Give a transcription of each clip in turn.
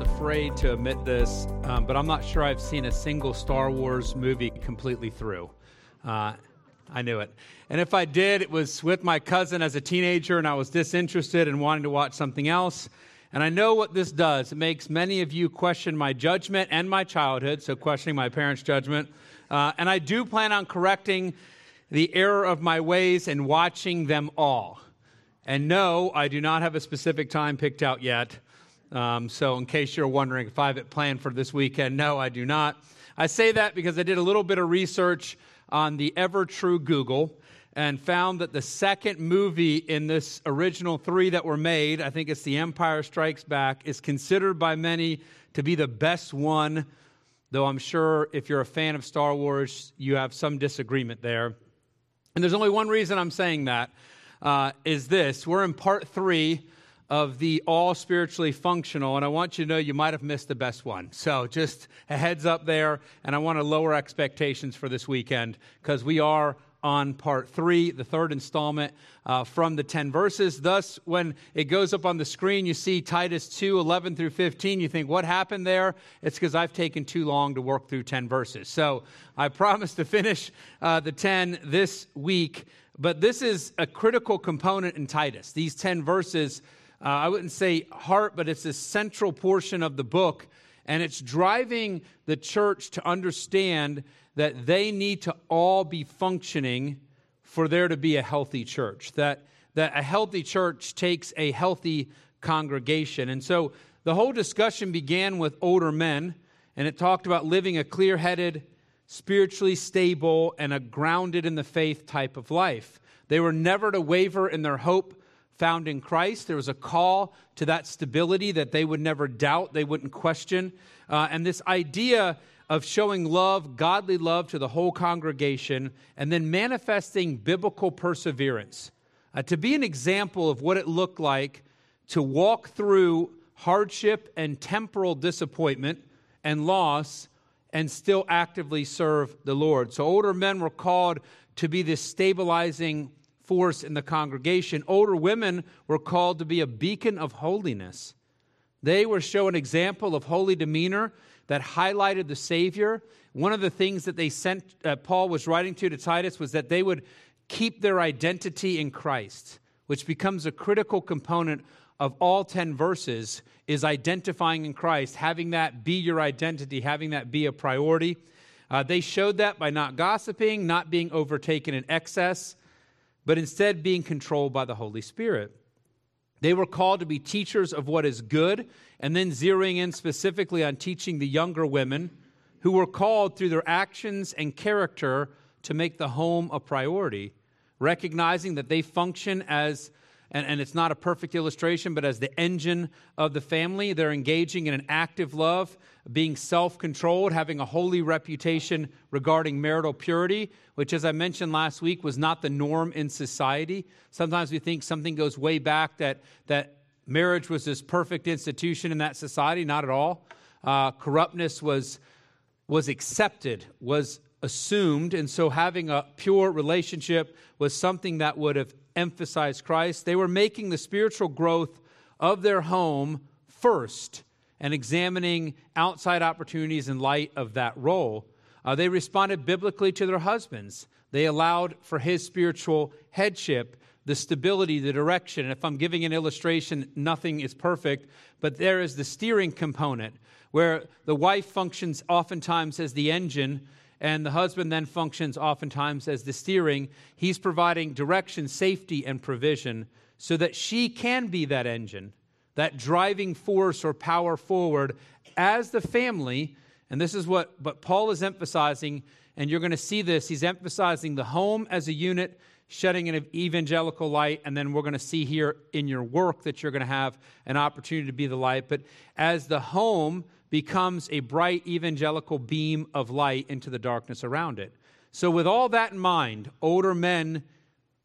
afraid to admit this, um, but I'm not sure I've seen a single Star Wars movie completely through. Uh, I knew it. And if I did, it was with my cousin as a teenager, and I was disinterested and wanting to watch something else. And I know what this does. It makes many of you question my judgment and my childhood, so questioning my parents' judgment. Uh, and I do plan on correcting the error of my ways and watching them all. And no, I do not have a specific time picked out yet. Um, so, in case you're wondering if I have it planned for this weekend, no, I do not. I say that because I did a little bit of research on the ever true Google and found that the second movie in this original three that were made, I think it's The Empire Strikes Back, is considered by many to be the best one, though I'm sure if you're a fan of Star Wars, you have some disagreement there. And there's only one reason I'm saying that uh, is this. We're in part three of the all spiritually functional, and I want you to know you might have missed the best one. So just a heads up there, and I want to lower expectations for this weekend because we are on part three, the third installment uh, from the 10 verses. Thus, when it goes up on the screen, you see Titus 2 11 through 15. You think, what happened there? It's because I've taken too long to work through 10 verses. So I promise to finish uh, the 10 this week. But this is a critical component in Titus. These 10 verses, uh, I wouldn't say heart, but it's a central portion of the book. And it's driving the church to understand that they need to all be functioning for there to be a healthy church. That, that a healthy church takes a healthy congregation. And so the whole discussion began with older men, and it talked about living a clear headed, spiritually stable, and a grounded in the faith type of life. They were never to waver in their hope found in Christ. There was a call to that stability that they would never doubt, they wouldn't question. Uh, and this idea of showing love, godly love to the whole congregation, and then manifesting biblical perseverance. Uh, to be an example of what it looked like to walk through hardship and temporal disappointment and loss and still actively serve the Lord. So, older men were called to be this stabilizing force in the congregation. Older women were called to be a beacon of holiness. They were shown an example of holy demeanor that highlighted the Savior. One of the things that they sent, uh, Paul was writing to to Titus, was that they would keep their identity in Christ, which becomes a critical component of all 10 verses is identifying in Christ, having that be your identity, having that be a priority. Uh, they showed that by not gossiping, not being overtaken in excess, but instead being controlled by the Holy Spirit. They were called to be teachers of what is good, and then zeroing in specifically on teaching the younger women who were called through their actions and character to make the home a priority, recognizing that they function as and, and it's not a perfect illustration, but as the engine of the family, they're engaging in an active love, being self controlled, having a holy reputation regarding marital purity, which, as I mentioned last week, was not the norm in society. Sometimes we think something goes way back that, that marriage was this perfect institution in that society. Not at all. Uh, corruptness was, was accepted, was assumed, and so having a pure relationship was something that would have emphasized Christ. They were making the spiritual growth of their home first and examining outside opportunities in light of that role. Uh, they responded biblically to their husbands. They allowed for his spiritual headship, the stability, the direction. And if I'm giving an illustration, nothing is perfect, but there is the steering component where the wife functions oftentimes as the engine and the husband then functions oftentimes as the steering. He's providing direction, safety, and provision so that she can be that engine, that driving force or power forward as the family. And this is what but Paul is emphasizing, and you're going to see this. He's emphasizing the home as a unit, shedding an evangelical light, and then we're going to see here in your work that you're going to have an opportunity to be the light. But as the home, becomes a bright evangelical beam of light into the darkness around it. So, with all that in mind, older men,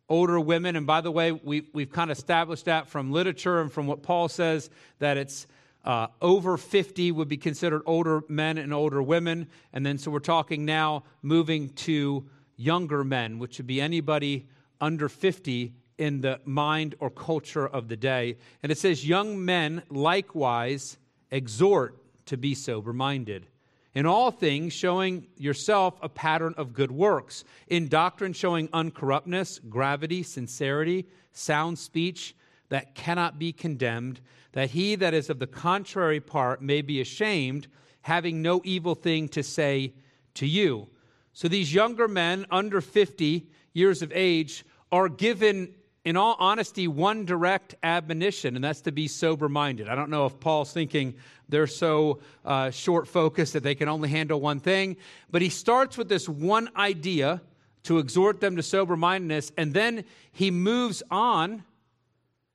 older women, and by the way, we, we've kind of established that from literature and from what Paul says that it's uh, over 50 would be considered older men and older women. And then, so we're talking now moving to younger men, which would be anybody under 50 in the mind or culture of the day. And it says, Young men likewise exhort to be sober minded. In all things, showing yourself a pattern of good works. In doctrine, showing uncorruptness, gravity, sincerity, sound speech that cannot be condemned, that he that is of the contrary part may be ashamed, having no evil thing to say to you. So these younger men under 50 years of age are given in all honesty, one direct admonition, and that's to be sober minded. I don't know if Paul's thinking they're so uh, short focused that they can only handle one thing, but he starts with this one idea to exhort them to sober mindedness, and then he moves on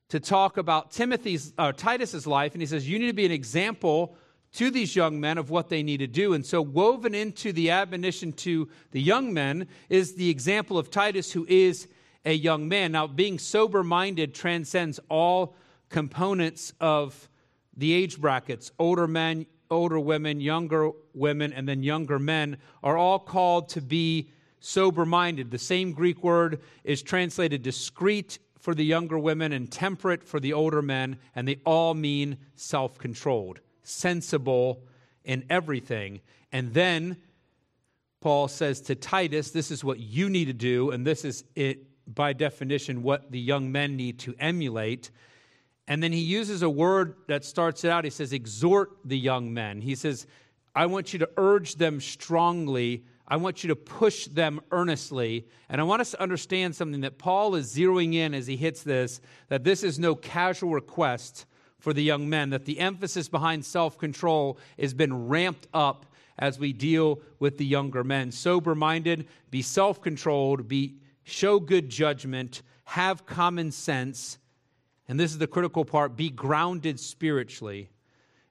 to talk about Timothy's, uh, Titus's life, and he says, You need to be an example to these young men of what they need to do. And so, woven into the admonition to the young men is the example of Titus, who is a young man. Now, being sober minded transcends all components of the age brackets. Older men, older women, younger women, and then younger men are all called to be sober minded. The same Greek word is translated discreet for the younger women and temperate for the older men, and they all mean self controlled, sensible in everything. And then Paul says to Titus, This is what you need to do, and this is it by definition, what the young men need to emulate. And then he uses a word that starts it out. He says, exhort the young men. He says, I want you to urge them strongly. I want you to push them earnestly. And I want us to understand something that Paul is zeroing in as he hits this that this is no casual request for the young men, that the emphasis behind self control has been ramped up as we deal with the younger men. Sober minded, be self controlled, be show good judgment, have common sense, and this is the critical part be grounded spiritually.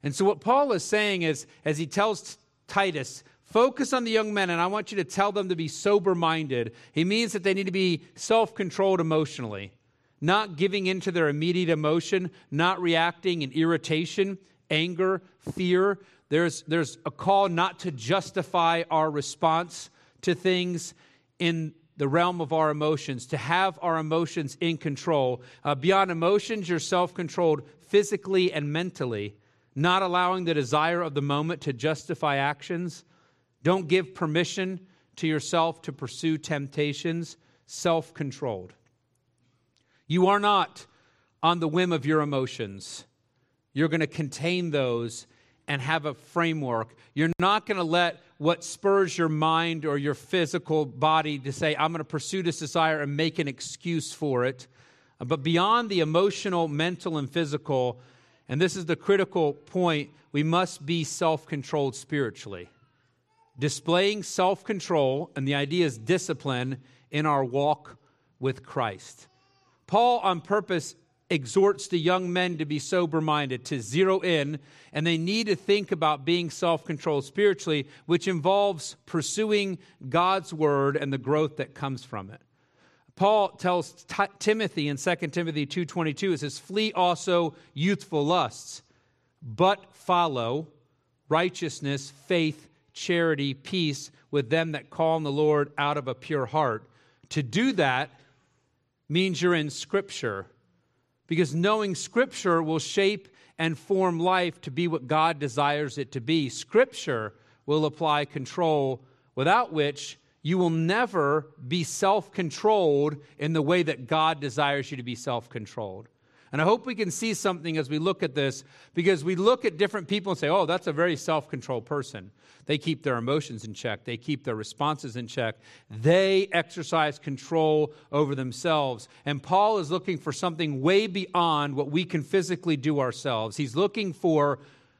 And so, what Paul is saying is, as he tells Titus, focus on the young men, and I want you to tell them to be sober minded. He means that they need to be self controlled emotionally, not giving into their immediate emotion, not reacting in irritation, anger, fear. There's, there's a call not to justify our response to things in the realm of our emotions, to have our emotions in control. Uh, beyond emotions, you're self controlled physically and mentally, not allowing the desire of the moment to justify actions. Don't give permission to yourself to pursue temptations, self controlled. You are not on the whim of your emotions. You're going to contain those and have a framework. You're not going to let what spurs your mind or your physical body to say, I'm going to pursue this desire and make an excuse for it. Uh, but beyond the emotional, mental, and physical, and this is the critical point, we must be self controlled spiritually. Displaying self control, and the idea is discipline in our walk with Christ. Paul, on purpose, exhorts the young men to be sober minded, to zero in, and they need to think about being self controlled spiritually, which involves pursuing God's word and the growth that comes from it. Paul tells T- Timothy in 2 Timothy 2:22 it says flee also youthful lusts but follow righteousness faith charity peace with them that call on the Lord out of a pure heart to do that means you're in scripture because knowing Scripture will shape and form life to be what God desires it to be. Scripture will apply control, without which you will never be self controlled in the way that God desires you to be self controlled. And I hope we can see something as we look at this because we look at different people and say, oh, that's a very self controlled person. They keep their emotions in check, they keep their responses in check, they exercise control over themselves. And Paul is looking for something way beyond what we can physically do ourselves. He's looking for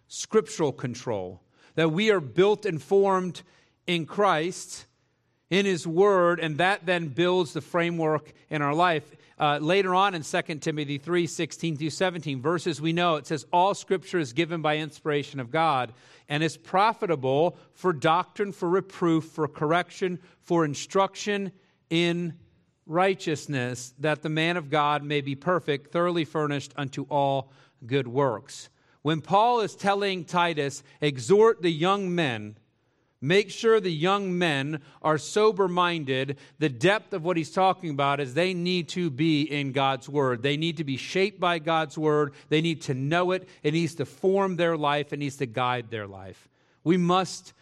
scriptural control, that we are built and formed in Christ in his word and that then builds the framework in our life uh, later on in 2 Timothy 3 16 through 17, verses we know, it says, All scripture is given by inspiration of God and is profitable for doctrine, for reproof, for correction, for instruction in righteousness, that the man of God may be perfect, thoroughly furnished unto all good works. When Paul is telling Titus, exhort the young men, Make sure the young men are sober minded. The depth of what he's talking about is they need to be in God's word. They need to be shaped by God's word. They need to know it. It needs to form their life, it needs to guide their life. We must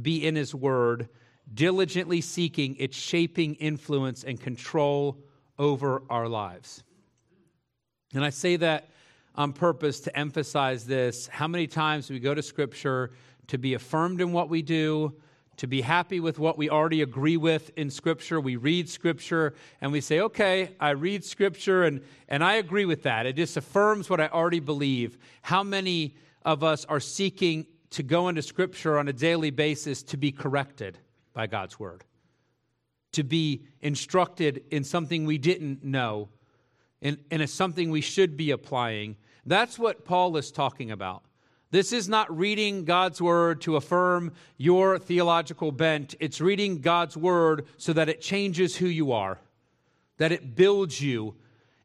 be in his word, diligently seeking its shaping influence and control over our lives. And I say that on purpose to emphasize this. How many times we go to Scripture to be affirmed in what we do, to be happy with what we already agree with in Scripture. We read Scripture and we say, okay, I read Scripture and, and I agree with that. It just affirms what I already believe. How many of us are seeking to go into Scripture on a daily basis to be corrected by God's Word? To be instructed in something we didn't know and, and it's something we should be applying. That's what Paul is talking about. This is not reading God's word to affirm your theological bent. It's reading God's word so that it changes who you are, that it builds you.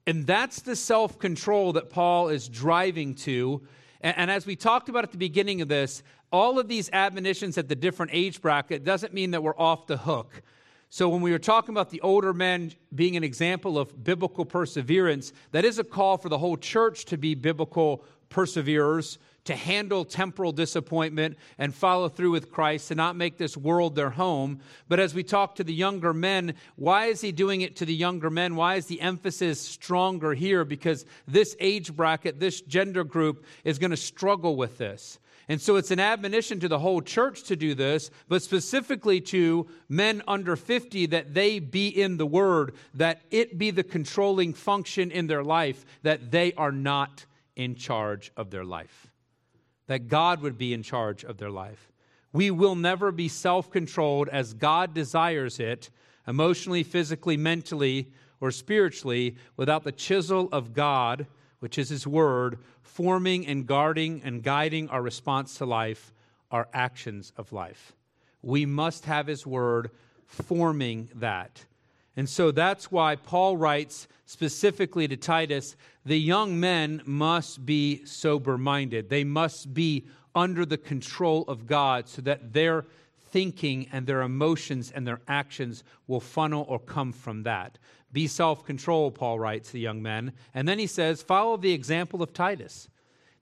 And that's the self control that Paul is driving to. And, as we talked about at the beginning of this, all of these admonitions at the different age bracket doesn't mean that we're off the hook. So, when we were talking about the older men being an example of biblical perseverance, that is a call for the whole church to be biblical perseverers to handle temporal disappointment and follow through with Christ, to not make this world their home. But as we talk to the younger men, why is he doing it to the younger men? Why is the emphasis stronger here? Because this age bracket, this gender group is going to struggle with this. And so it's an admonition to the whole church to do this, but specifically to men under 50 that they be in the word, that it be the controlling function in their life, that they are not in charge of their life that God would be in charge of their life. We will never be self controlled as God desires it, emotionally, physically, mentally, or spiritually, without the chisel of God, which is His Word, forming and guarding and guiding our response to life, our actions of life. We must have His Word forming that. And so that's why Paul writes specifically to Titus the young men must be sober minded. They must be under the control of God so that their thinking and their emotions and their actions will funnel or come from that. Be self control, Paul writes the young men. And then he says, follow the example of Titus.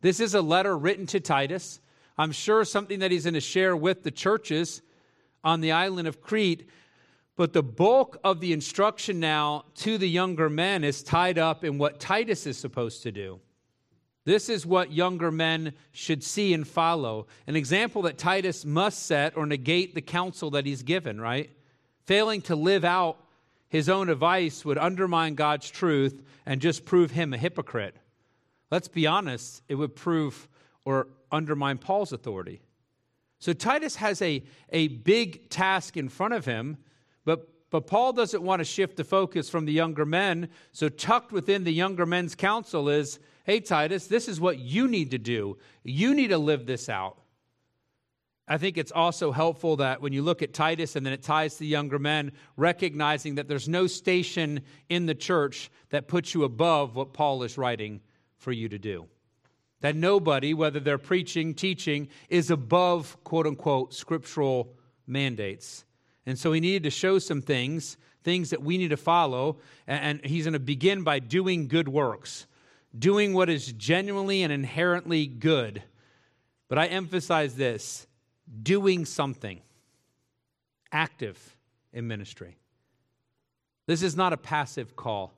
This is a letter written to Titus. I'm sure something that he's going to share with the churches on the island of Crete. But the bulk of the instruction now to the younger men is tied up in what Titus is supposed to do. This is what younger men should see and follow. An example that Titus must set or negate the counsel that he's given, right? Failing to live out his own advice would undermine God's truth and just prove him a hypocrite. Let's be honest, it would prove or undermine Paul's authority. So Titus has a, a big task in front of him but, but Paul doesn't want to shift the focus from the younger men. So, tucked within the younger men's counsel is hey, Titus, this is what you need to do. You need to live this out. I think it's also helpful that when you look at Titus and then it ties to the younger men, recognizing that there's no station in the church that puts you above what Paul is writing for you to do. That nobody, whether they're preaching, teaching, is above quote unquote scriptural mandates. And so he needed to show some things, things that we need to follow. And he's going to begin by doing good works, doing what is genuinely and inherently good. But I emphasize this doing something active in ministry. This is not a passive call.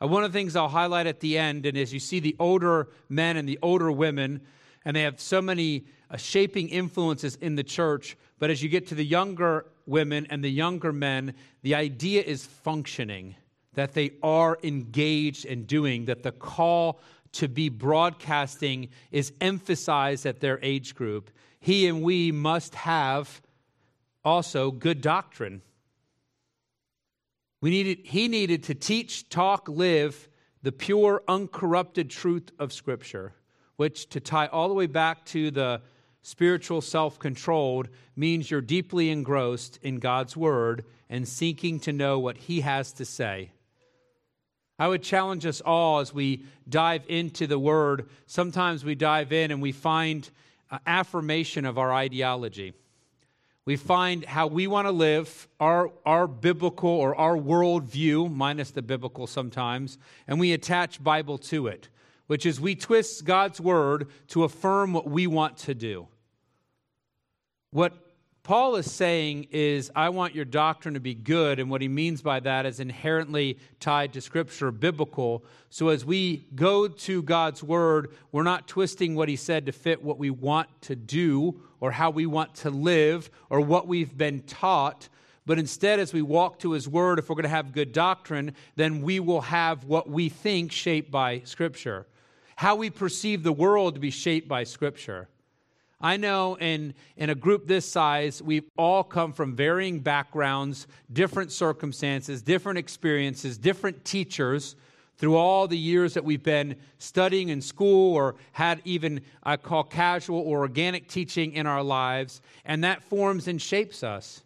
Uh, one of the things I'll highlight at the end, and as you see the older men and the older women, and they have so many shaping influences in the church, but as you get to the younger women and the younger men, the idea is functioning, that they are engaged in doing, that the call to be broadcasting is emphasized at their age group. He and we must have also good doctrine. We needed, he needed to teach, talk, live the pure, uncorrupted truth of Scripture, which, to tie all the way back to the spiritual self controlled means you're deeply engrossed in God's Word and seeking to know what He has to say. I would challenge us all as we dive into the Word. Sometimes we dive in and we find uh, affirmation of our ideology. We find how we want to live, our, our biblical or our worldview, minus the biblical sometimes, and we attach Bible to it, which is we twist God's word to affirm what we want to do. What Paul is saying is, I want your doctrine to be good, and what he means by that is inherently tied to Scripture, biblical. So as we go to God's Word, we're not twisting what he said to fit what we want to do, or how we want to live, or what we've been taught. But instead, as we walk to his Word, if we're going to have good doctrine, then we will have what we think shaped by Scripture. How we perceive the world to be shaped by Scripture. I know in, in a group this size, we've all come from varying backgrounds, different circumstances, different experiences, different teachers through all the years that we've been studying in school or had even, I call casual or organic teaching in our lives. And that forms and shapes us.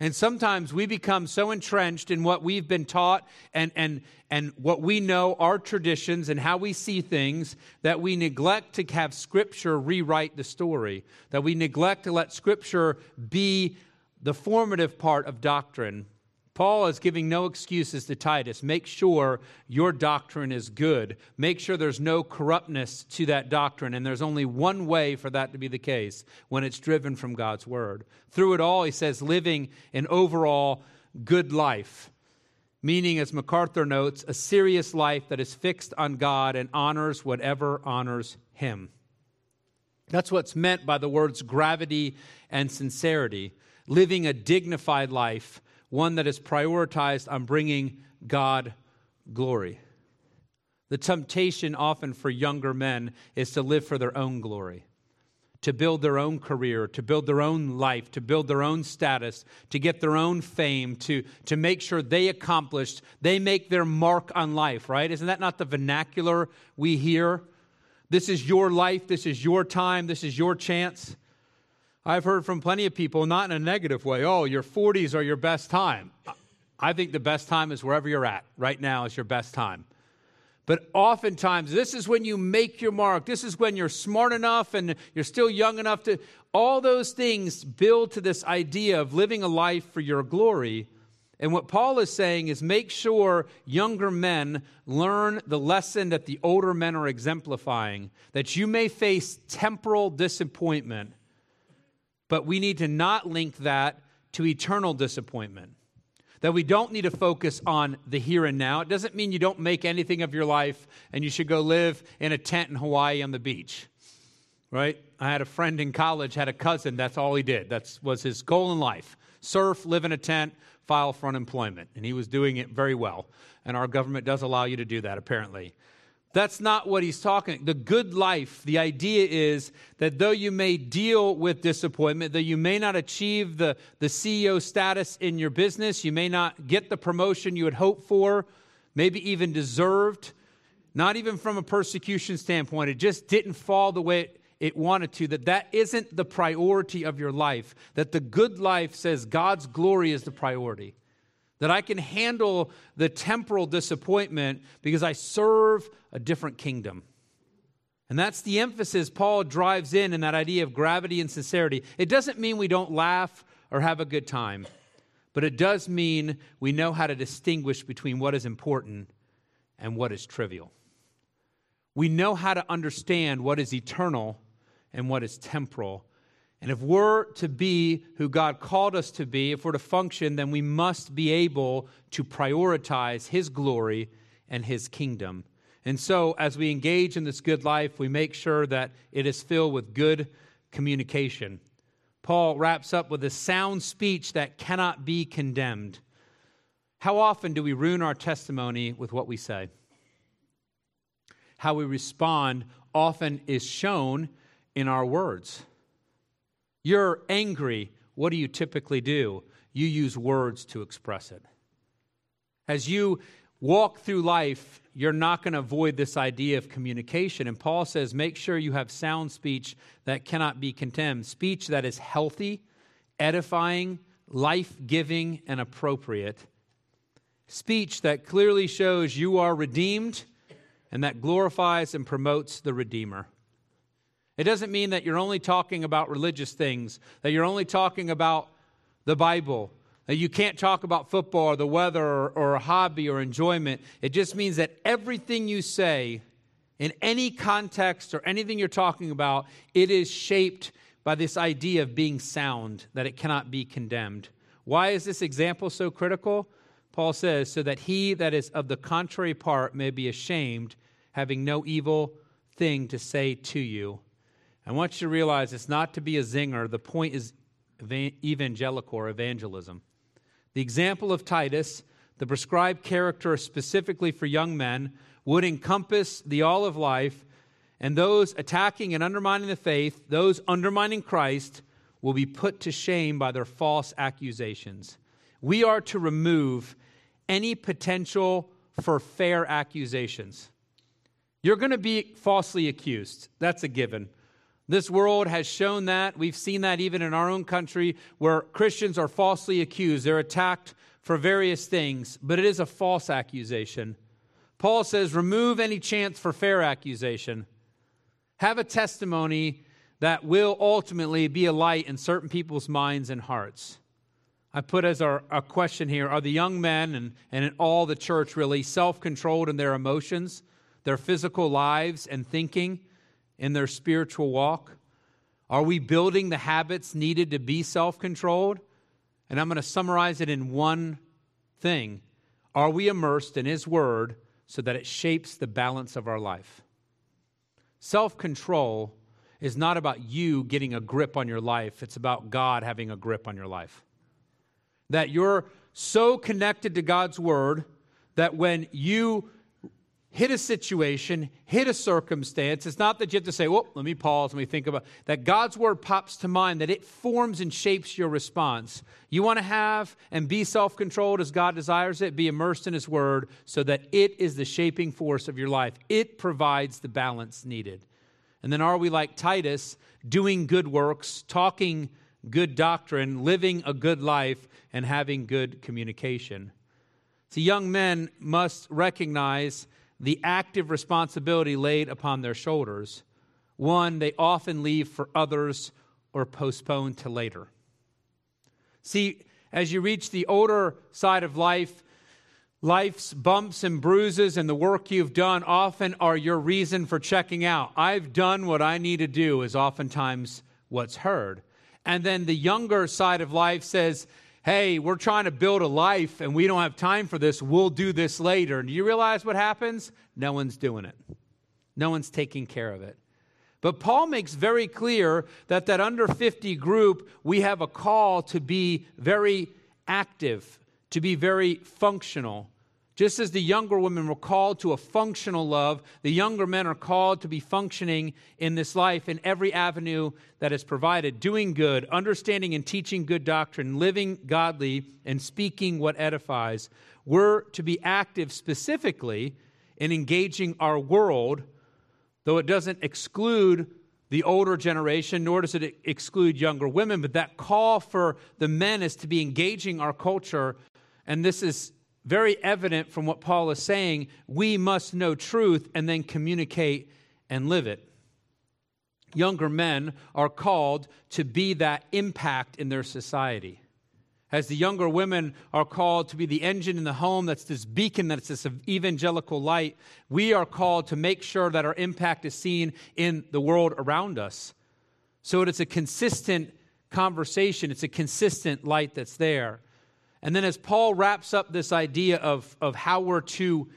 And sometimes we become so entrenched in what we've been taught and, and, and what we know, our traditions, and how we see things, that we neglect to have Scripture rewrite the story, that we neglect to let Scripture be the formative part of doctrine Paul is giving no excuses to Titus. Make sure your doctrine is good. Make sure there's no corruptness to that doctrine. And there's only one way for that to be the case when it's driven from God's word. Through it all, he says, living an overall good life. Meaning, as MacArthur notes, a serious life that is fixed on God and honors whatever honors him. That's what's meant by the words gravity and sincerity. Living a dignified life one that is prioritized on bringing God glory. The temptation often for younger men is to live for their own glory, to build their own career, to build their own life, to build their own status, to get their own fame, to, to make sure they accomplished, they make their mark on life, right? Isn't that not the vernacular we hear? This is your life, this is your time, this is your chance. I've heard from plenty of people, not in a negative way, oh, your 40s are your best time. I think the best time is wherever you're at. Right now is your best time. But oftentimes, this is when you make your mark. This is when you're smart enough and you're still young enough to. All those things build to this idea of living a life for your glory. And what Paul is saying is make sure younger men learn the lesson that the older men are exemplifying, that you may face temporal disappointment but we need to not link that to eternal disappointment. That we don't need to focus on the here and now. It doesn't mean you don't make anything of your life and you should go live in a tent in Hawaii on the beach. Right? I had a friend in college, had a cousin, that's all he did. That was his goal in life. Surf, live in a tent, file for unemployment. And he was doing it very well. And our government does allow you to do that, apparently. That's not what he's talking. The good life, the idea is that though you may deal with disappointment, though you may not achieve the, the CEO status in your business, you may not get the promotion you had hoped for, maybe even deserved, not even from a persecution standpoint, it just didn't fall the way it, it wanted to, that that isn't the priority of your life, that the good life says God's glory is the priority that I can handle the temporal disappointment because I serve a different kingdom. And that's the emphasis Paul drives in in that idea of gravity and sincerity. It doesn't mean we don't laugh or have a good time, but it does mean we know how to distinguish between what is important and what is trivial. We know how to understand what is eternal and what is temporal and if we're to be who God called us to be, if we're to function, then we must be able to prioritize His glory and His kingdom. And so, as we engage in this good life, we make sure that it is filled with good communication. Paul wraps up with a sound speech that cannot be condemned. How often do we ruin our testimony with what we say? How we respond often is shown in our words. You're angry. What do you typically do? You use words to express it. As you walk through life, you're not going to avoid this idea of communication. And Paul says, make sure you have sound speech that cannot be condemned, speech that is healthy, edifying, life giving, and appropriate. Speech that clearly shows you are redeemed and that glorifies and promotes the Redeemer. It doesn't mean that you're only talking about religious things, that you're only talking about the Bible, that you can't talk about football or the weather or, or a hobby or enjoyment. It just means that everything you say in any context or anything you're talking about, it is shaped by this idea of being sound, that it cannot be condemned. Why is this example so critical? Paul says, so that he that is of the contrary part may be ashamed, having no evil thing to say to you. I want you to realize it's not to be a zinger. The point is evangelical or evangelism. The example of Titus, the prescribed character specifically for young men, would encompass the all of life, and those attacking and undermining the faith, those undermining Christ, will be put to shame by their false accusations. We are to remove any potential for fair accusations. You're going to be falsely accused. That's a given. This world has shown that. We've seen that even in our own country where Christians are falsely accused. They're attacked for various things, but it is a false accusation. Paul says, remove any chance for fair accusation. Have a testimony that will ultimately be a light in certain people's minds and hearts. I put as our, our question here are the young men and, and in all the church really self controlled in their emotions, their physical lives and thinking, in their spiritual walk? Are we building the habits needed to be self controlled? And I'm going to summarize it in one thing Are we immersed in His Word so that it shapes the balance of our life? Self control is not about you getting a grip on your life, it's about God having a grip on your life that you're so connected to God's word that when you hit a situation, hit a circumstance, it's not that you have to say, well, let me pause, let me think about that God's word pops to mind, that it forms and shapes your response. You want to have and be self-controlled as God desires it, be immersed in his word so that it is the shaping force of your life. It provides the balance needed. And then are we like Titus, doing good works, talking good doctrine, living a good life, and having good communication. See, young men must recognize the active responsibility laid upon their shoulders. One, they often leave for others or postpone to later. See, as you reach the older side of life, life's bumps and bruises and the work you've done often are your reason for checking out. I've done what I need to do, is oftentimes what's heard. And then the younger side of life says, hey, we're trying to build a life and we don't have time for this. We'll do this later. And do you realize what happens? No one's doing it, no one's taking care of it. But Paul makes very clear that that under 50 group, we have a call to be very active, to be very functional. Just as the younger women were called to a functional love, the younger men are called to be functioning in this life in every avenue that is provided, doing good, understanding and teaching good doctrine, living godly, and speaking what edifies. We're to be active specifically in engaging our world, though it doesn't exclude the older generation, nor does it exclude younger women, but that call for the men is to be engaging our culture. And this is very evident from what Paul is saying. We must know truth and then communicate and live it. Younger men are called to be that impact in their society. As the younger women are called to be the engine in the home that's this beacon, that's this evangelical light, we are called to make sure that our impact is seen in the world around us. So it's a consistent conversation, it's a consistent light that's there. And then, as Paul wraps up this idea of, of how we're to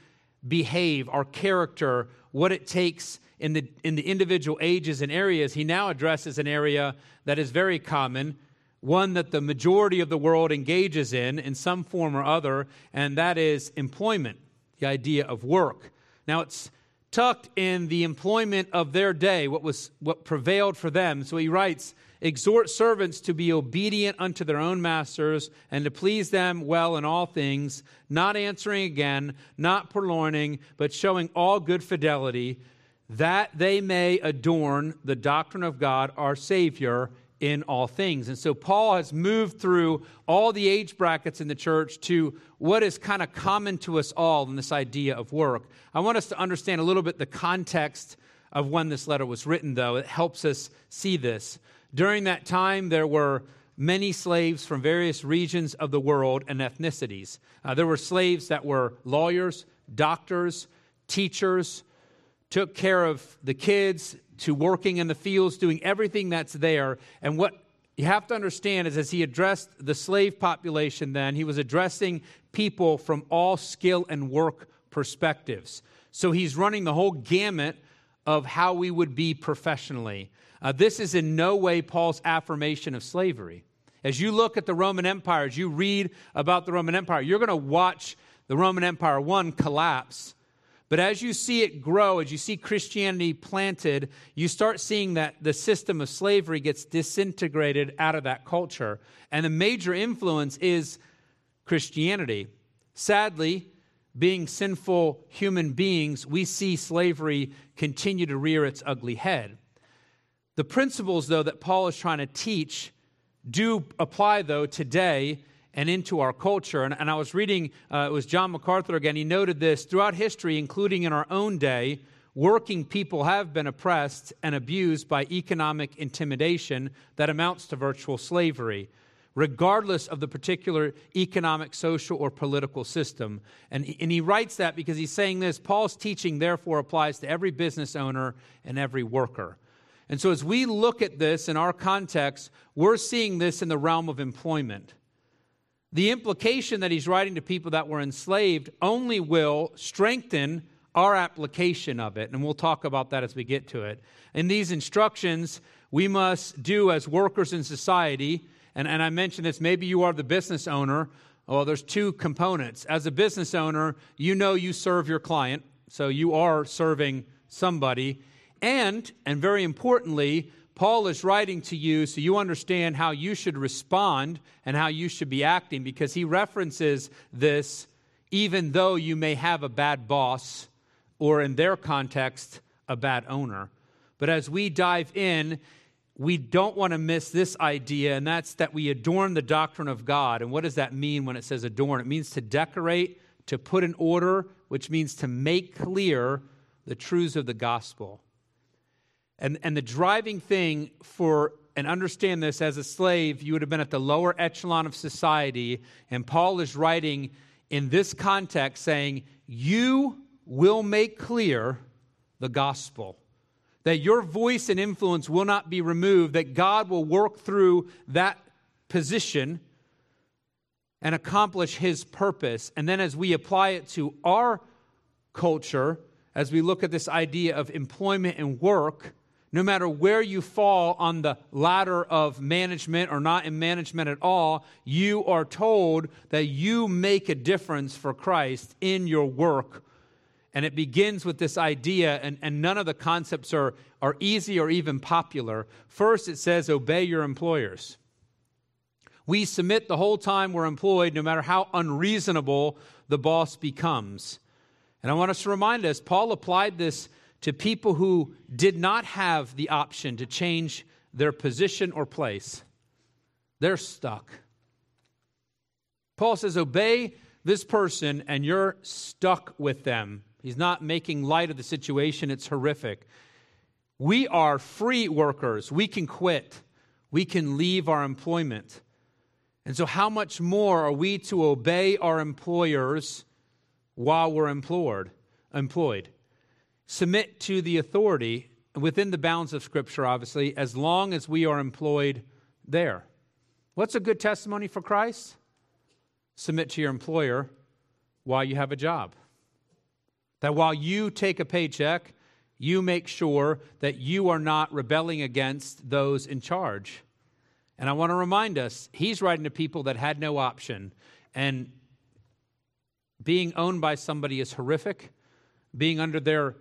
behave, our character, what it takes in the, in the individual ages and areas, he now addresses an area that is very common, one that the majority of the world engages in in some form or other, and that is employment, the idea of work. Now, it's tucked in the employment of their day, what was what prevailed for them. So he writes, exhort servants to be obedient unto their own masters and to please them well in all things, not answering again, not purloining, but showing all good fidelity, that they may adorn the doctrine of God our Savior in all things. And so Paul has moved through all the age brackets in the church to what is kind of common to us all in this idea of work. I want us to understand a little bit the context of when this letter was written, though. It helps us see this. During that time, there were many slaves from various regions of the world and ethnicities. Uh, there were slaves that were lawyers, doctors, teachers, took care of the kids, to working in the fields, doing everything that's there. And what you have to understand is as he addressed the slave population then, he was addressing people from all skill and work perspectives. So he's running the whole gamut of how we would be professionally. Uh, this is in no way Paul's affirmation of slavery. As you look at the Roman Empire, as you read about the Roman Empire, you're going to watch the Roman Empire, one, collapse. But as you see it grow, as you see Christianity planted, you start seeing that the system of slavery gets disintegrated out of that culture. And the major influence is Christianity. Sadly, being sinful human beings, we see slavery continue to rear its ugly head. The principles, though, that Paul is trying to teach do apply, though, today and into our culture. And, and I was reading, uh, it was John MacArthur again. He noted this throughout history, including in our own day, working people have been oppressed and abused by economic intimidation that amounts to virtual slavery, regardless of the particular economic, social, or political system. And, and he writes that because he's saying this Paul's teaching, therefore, applies to every business owner and every worker. And so, as we look at this in our context, we're seeing this in the realm of employment. The implication that he's writing to people that were enslaved only will strengthen our application of it. And we'll talk about that as we get to it. In these instructions, we must do as workers in society. And, and I mentioned this maybe you are the business owner. Well, there's two components. As a business owner, you know you serve your client, so you are serving somebody. And, and very importantly, Paul is writing to you so you understand how you should respond and how you should be acting because he references this even though you may have a bad boss or, in their context, a bad owner. But as we dive in, we don't want to miss this idea, and that's that we adorn the doctrine of God. And what does that mean when it says adorn? It means to decorate, to put in order, which means to make clear the truths of the gospel. And, and the driving thing for, and understand this, as a slave, you would have been at the lower echelon of society. And Paul is writing in this context saying, You will make clear the gospel. That your voice and influence will not be removed, that God will work through that position and accomplish his purpose. And then as we apply it to our culture, as we look at this idea of employment and work, no matter where you fall on the ladder of management or not in management at all, you are told that you make a difference for Christ in your work. And it begins with this idea, and, and none of the concepts are, are easy or even popular. First, it says, obey your employers. We submit the whole time we're employed, no matter how unreasonable the boss becomes. And I want us to remind us, Paul applied this to people who did not have the option to change their position or place. They're stuck. Paul says, Obey this person, and you're stuck with them. He's not making light of the situation, it's horrific. We are free workers. We can quit, we can leave our employment. And so, how much more are we to obey our employers while we're employed? employed? Submit to the authority within the bounds of Scripture, obviously, as long as we are employed there. What's a good testimony for Christ? Submit to your employer while you have a job. That while you take a paycheck, you make sure that you are not rebelling against those in charge. And I want to remind us, he's writing to people that had no option. And being owned by somebody is horrific. Being under their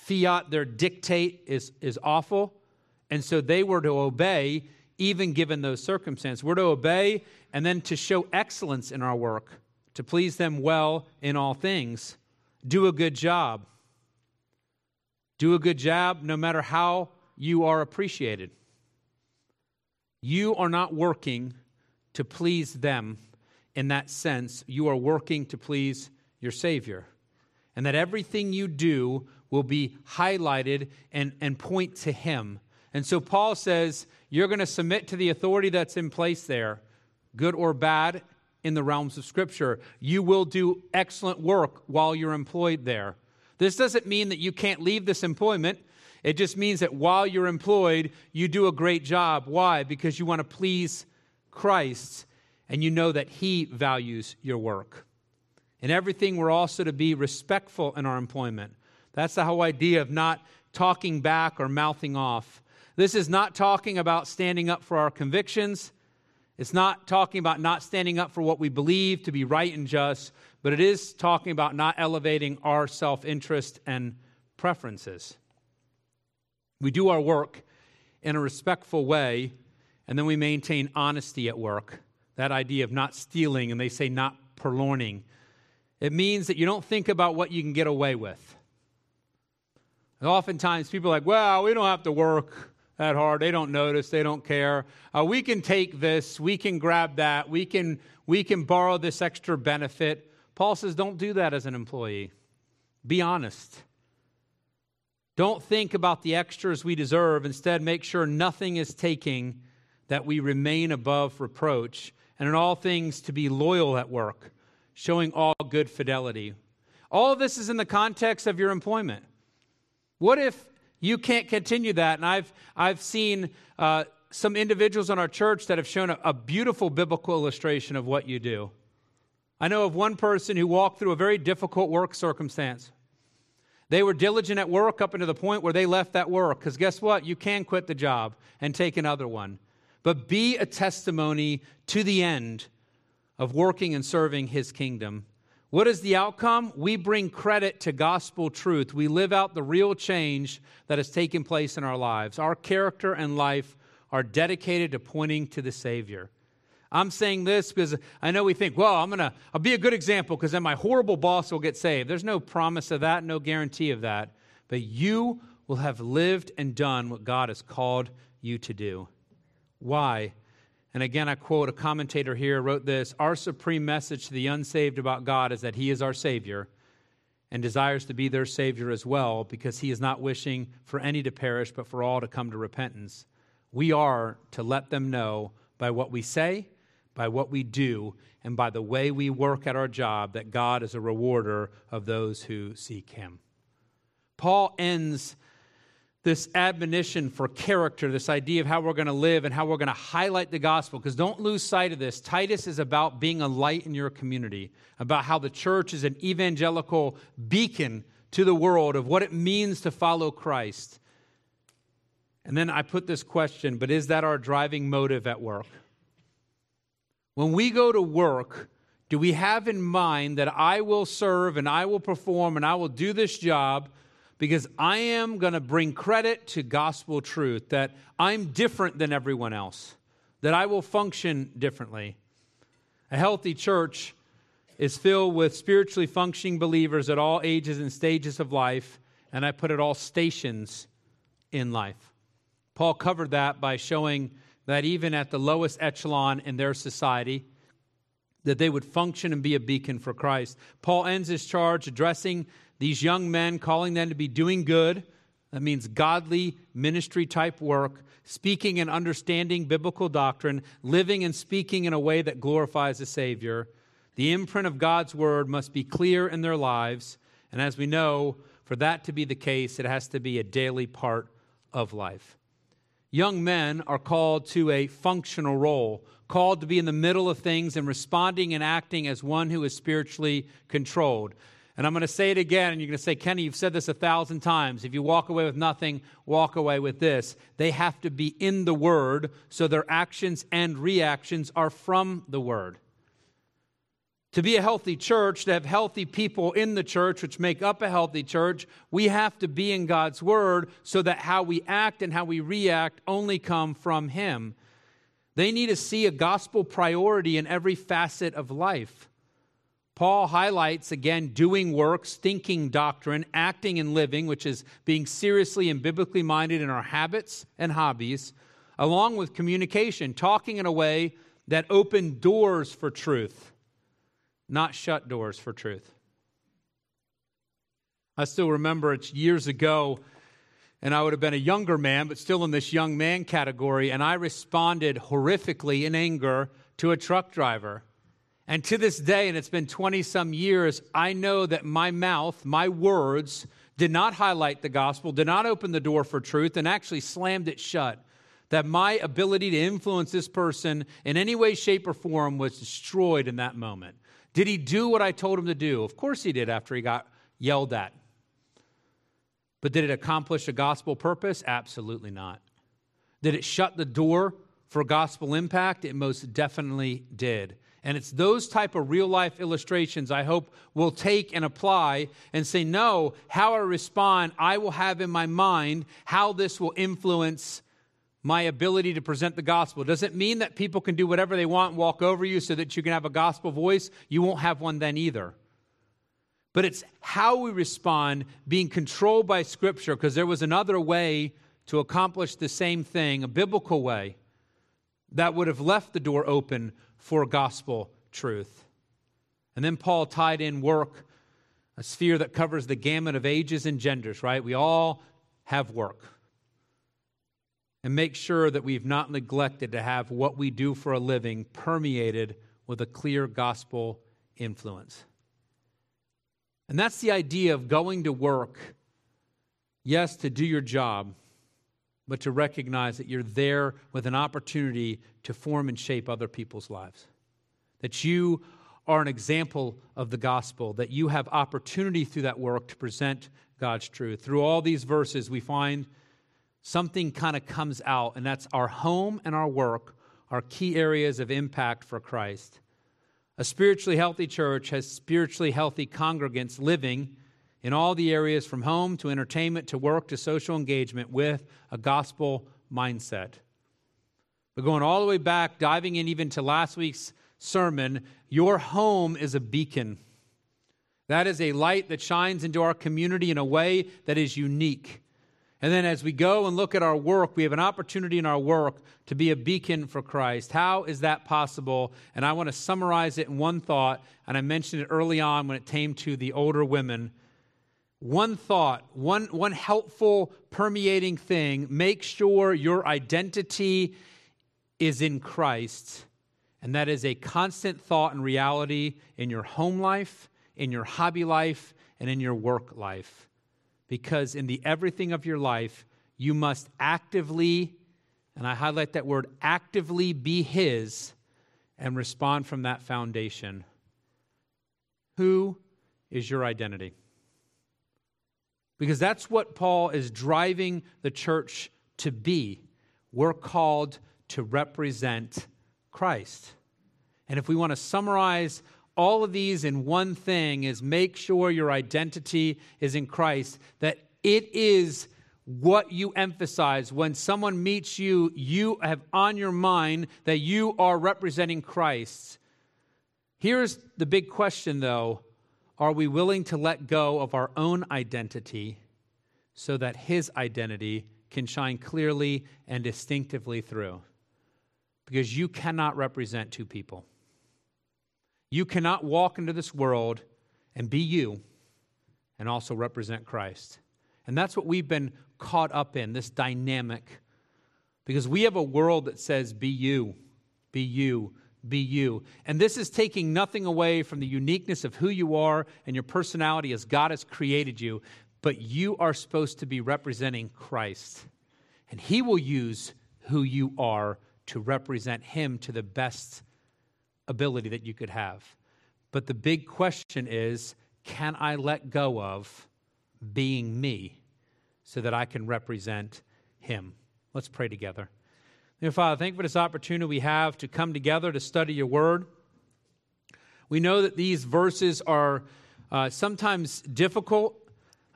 fiat, their dictate is, is awful. And so they were to obey, even given those circumstances. We're to obey and then to show excellence in our work, to please them well in all things. Do a good job. Do a good job no matter how you are appreciated. You are not working to please them in that sense. You are working to please your Savior. And that everything you do will be highlighted and, and point to Him. And so Paul says, You're going to submit to the authority that's in place there, good or bad, in the realms of Scripture. You will do excellent work while you're employed there. This doesn't mean that you can't leave this employment. It just means that while you're employed, you do a great job. Why? Because you want to please Christ and you know that He values your work. In everything, we're also to be respectful in our employment. That's the whole idea of not talking back or mouthing off. This is not talking about standing up for our convictions. It's not talking about not standing up for what we believe to be right and just, but it is talking about not elevating our self interest and preferences. We do our work in a respectful way, and then we maintain honesty at work. That idea of not stealing, and they say not purloining. It means that you don't think about what you can get away with. And oftentimes people are like, well, we don't have to work that hard. They don't notice. They don't care. Uh, we can take this. We can grab that. We can, we can borrow this extra benefit. Paul says, don't do that as an employee. Be honest. Don't think about the extras we deserve. Instead, make sure nothing is taking, that we remain above reproach, and in all things to be loyal at work, showing all good fidelity. All this is in the context of your employment. What if you can't continue that? And I've, I've seen uh, some individuals in our church that have shown a, a beautiful biblical illustration of what you do. I know of one person who walked through a very difficult work circumstance. They were diligent at work up until the point where they left that work. Because guess what? You can quit the job and take another one. But be a testimony to the end of working and serving his kingdom. What is the outcome? We bring credit to gospel truth. We live out the real change that has taken place in our lives. Our character and life are dedicated to pointing to the Savior. I'm saying this because I know we think, well, I'm going to I'll be a good example because then my horrible boss will get saved. There's no promise of that, no guarantee of that. But you will have lived and done what God has called you to do. Why? And again, I quote a commentator here wrote this Our supreme message to the unsaved about God is that He is our Savior and desires to be their Savior as well because He is not wishing for any to perish, but for all to come to repentance. We are to let them know by what we say by what we do, and by the way we work at our job that God is a rewarder of those who seek Him. Paul ends this admonition for character, this idea of how we're going to live and how we're going to highlight the gospel. Because don't lose sight of this. Titus is about being a light in your community, about how the church is an evangelical beacon to the world of what it means to follow Christ. And then I put this question, but is that our driving motive at work? When we go to work, do we have in mind that I will serve and I will perform and I will do this job because I am going to bring credit to gospel truth, that I'm different than everyone else, that I will function differently? A healthy church is filled with spiritually functioning believers at all ages and stages of life, and I put it all stations in life. Paul covered that by showing that even at the lowest echelon in their society, that they would function and be a beacon for Christ. Paul ends his charge addressing these young men, calling them to be doing good. That means godly ministry type work, speaking and understanding biblical doctrine, living and speaking in a way that glorifies the Savior. The imprint of God's word must be clear in their lives. And as we know, for that to be the case, it has to be a daily part of life. Young men are called to a functional role, called to be in the middle of things and responding and acting as one who is spiritually controlled. And I'm going to say it again, and you're going to say, Kenny, you've said this a thousand times. If you walk away with nothing, walk away with this. They have to be in the Word, so their actions and reactions are from the Word. To be a healthy church, to have healthy people in the church, which make up a healthy church, we have to be in God's Word so that how we act and how we react only come from Him. They need to see a gospel priority in every facet of life. Paul highlights again doing works, thinking doctrine, acting and living, which is being seriously and biblically minded in our habits and hobbies, along with communication, talking in a way that open doors for truth not shut doors for truth. I still remember it's years ago, and I would have been a younger man, but still in this young man category, and I responded horrifically in anger to a truck driver. And to this day, and it's been 20 some years, I know that my mouth, my words, did not highlight the gospel, did not open the door for truth, and actually slammed it shut. That my ability to influence this person in any way, shape, or form was destroyed in that moment. Did he do what I told him to do? Of course he did after he got yelled at. But did it accomplish a gospel purpose? Absolutely not. Did it shut the door for gospel impact? It most definitely did. And it's those type of real life illustrations I hope will take and apply and say, no, how I respond, I will have in my mind how this will influence my ability to present the gospel. Does it mean that people can do whatever they want and walk over you so that you can have a gospel voice? You won't have one then either. But it's how we respond, being controlled by Scripture, because there was another way to accomplish the same thing, a biblical way, that would have left the door open for gospel truth. And then Paul tied in work, a sphere that covers the gamut of ages and genders, right? We all have work. And make sure that we've not neglected to have what we do for a living permeated with a clear gospel influence. And that's the idea of going to work, yes, to do your job, but to recognize that you're there with an opportunity to form and shape other people's lives. That you are an example of the gospel, that you have opportunity through that work to present God's truth. Through all these verses, we find something kind of comes out, and that's our home and our work are key areas of impact for Christ. A spiritually healthy church has spiritually healthy congregants living in all the areas from home to entertainment to work to social engagement with a gospel mindset. But going all the way back, diving in even to last week's sermon, your home is a beacon. That is a light that shines into our community in a way that is unique. And then as we go and look at our work, we have an opportunity in our work to be a beacon for Christ. How is that possible? And I want to summarize it in one thought, and I mentioned it early on when it came to the older women one thought, one, one helpful permeating thing make sure your identity is in Christ. And that is a constant thought and reality in your home life, in your hobby life, and in your work life. Because in the everything of your life, you must actively, and I highlight that word, actively be His and respond from that foundation. Who is your identity? Because that's what Paul is driving the church to be. We're called to represent Christ. And if we want to summarize all of these in one thing is make sure your identity is in Christ, that it is what you emphasize when someone meets you, you have on your mind that you are representing Christ. Here's the big question though are we willing to let go of our own identity so that his identity can shine clearly and distinctively through? Because you cannot represent two people. You cannot walk into this world and be you and also represent Christ. And that's what we've been caught up in this dynamic. Because we have a world that says, be you, be you, be you. And this is taking nothing away from the uniqueness of who you are and your personality as God has created you, but you are supposed to be representing Christ. And He will use who you are to represent Him to the best ability that you could have. But the big question is can I let go of being me so that I can represent Him? Let's pray together. Dear Father, thank you for this opportunity we have to come together to study your word. We know that these verses are uh, sometimes difficult,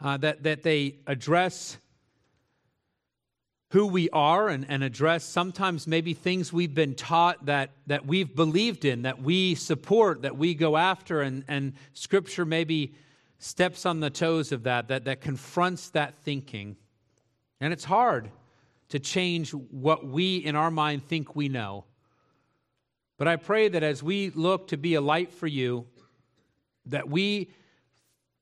uh, that, that they address who we are and, and address sometimes maybe things we've been taught that, that we've believed in, that we support, that we go after, and, and Scripture maybe steps on the toes of that, that, that confronts that thinking. And it's hard to change what we in our mind think we know. But I pray that as we look to be a light for you, that we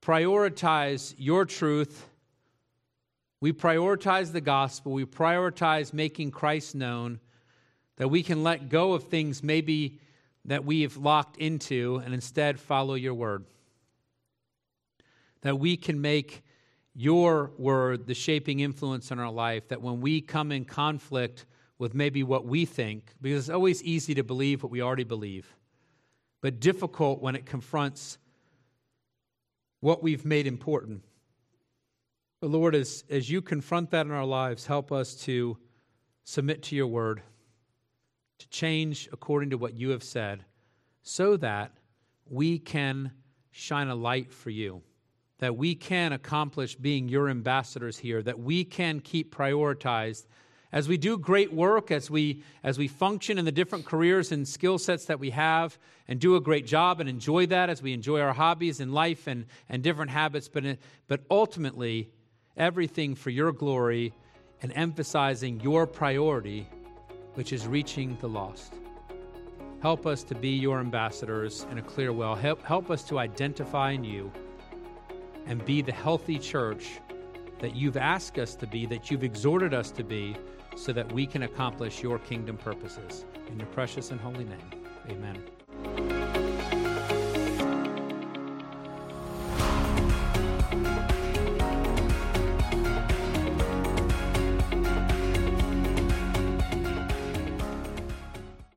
prioritize your truth. We prioritize the gospel. We prioritize making Christ known, that we can let go of things maybe that we've locked into and instead follow your word. That we can make your word the shaping influence in our life, that when we come in conflict with maybe what we think, because it's always easy to believe what we already believe, but difficult when it confronts what we've made important. But Lord, as, as you confront that in our lives, help us to submit to your word, to change according to what you have said, so that we can shine a light for you, that we can accomplish being your ambassadors here, that we can keep prioritized as we do great work, as we, as we function in the different careers and skill sets that we have, and do a great job and enjoy that as we enjoy our hobbies and life and, and different habits, but, but ultimately, everything for your glory and emphasizing your priority, which is reaching the lost. Help us to be your ambassadors in a clear way. Help, help us to identify in you and be the healthy church that you've asked us to be, that you've exhorted us to be, so that we can accomplish your kingdom purposes. In your precious and holy name, amen.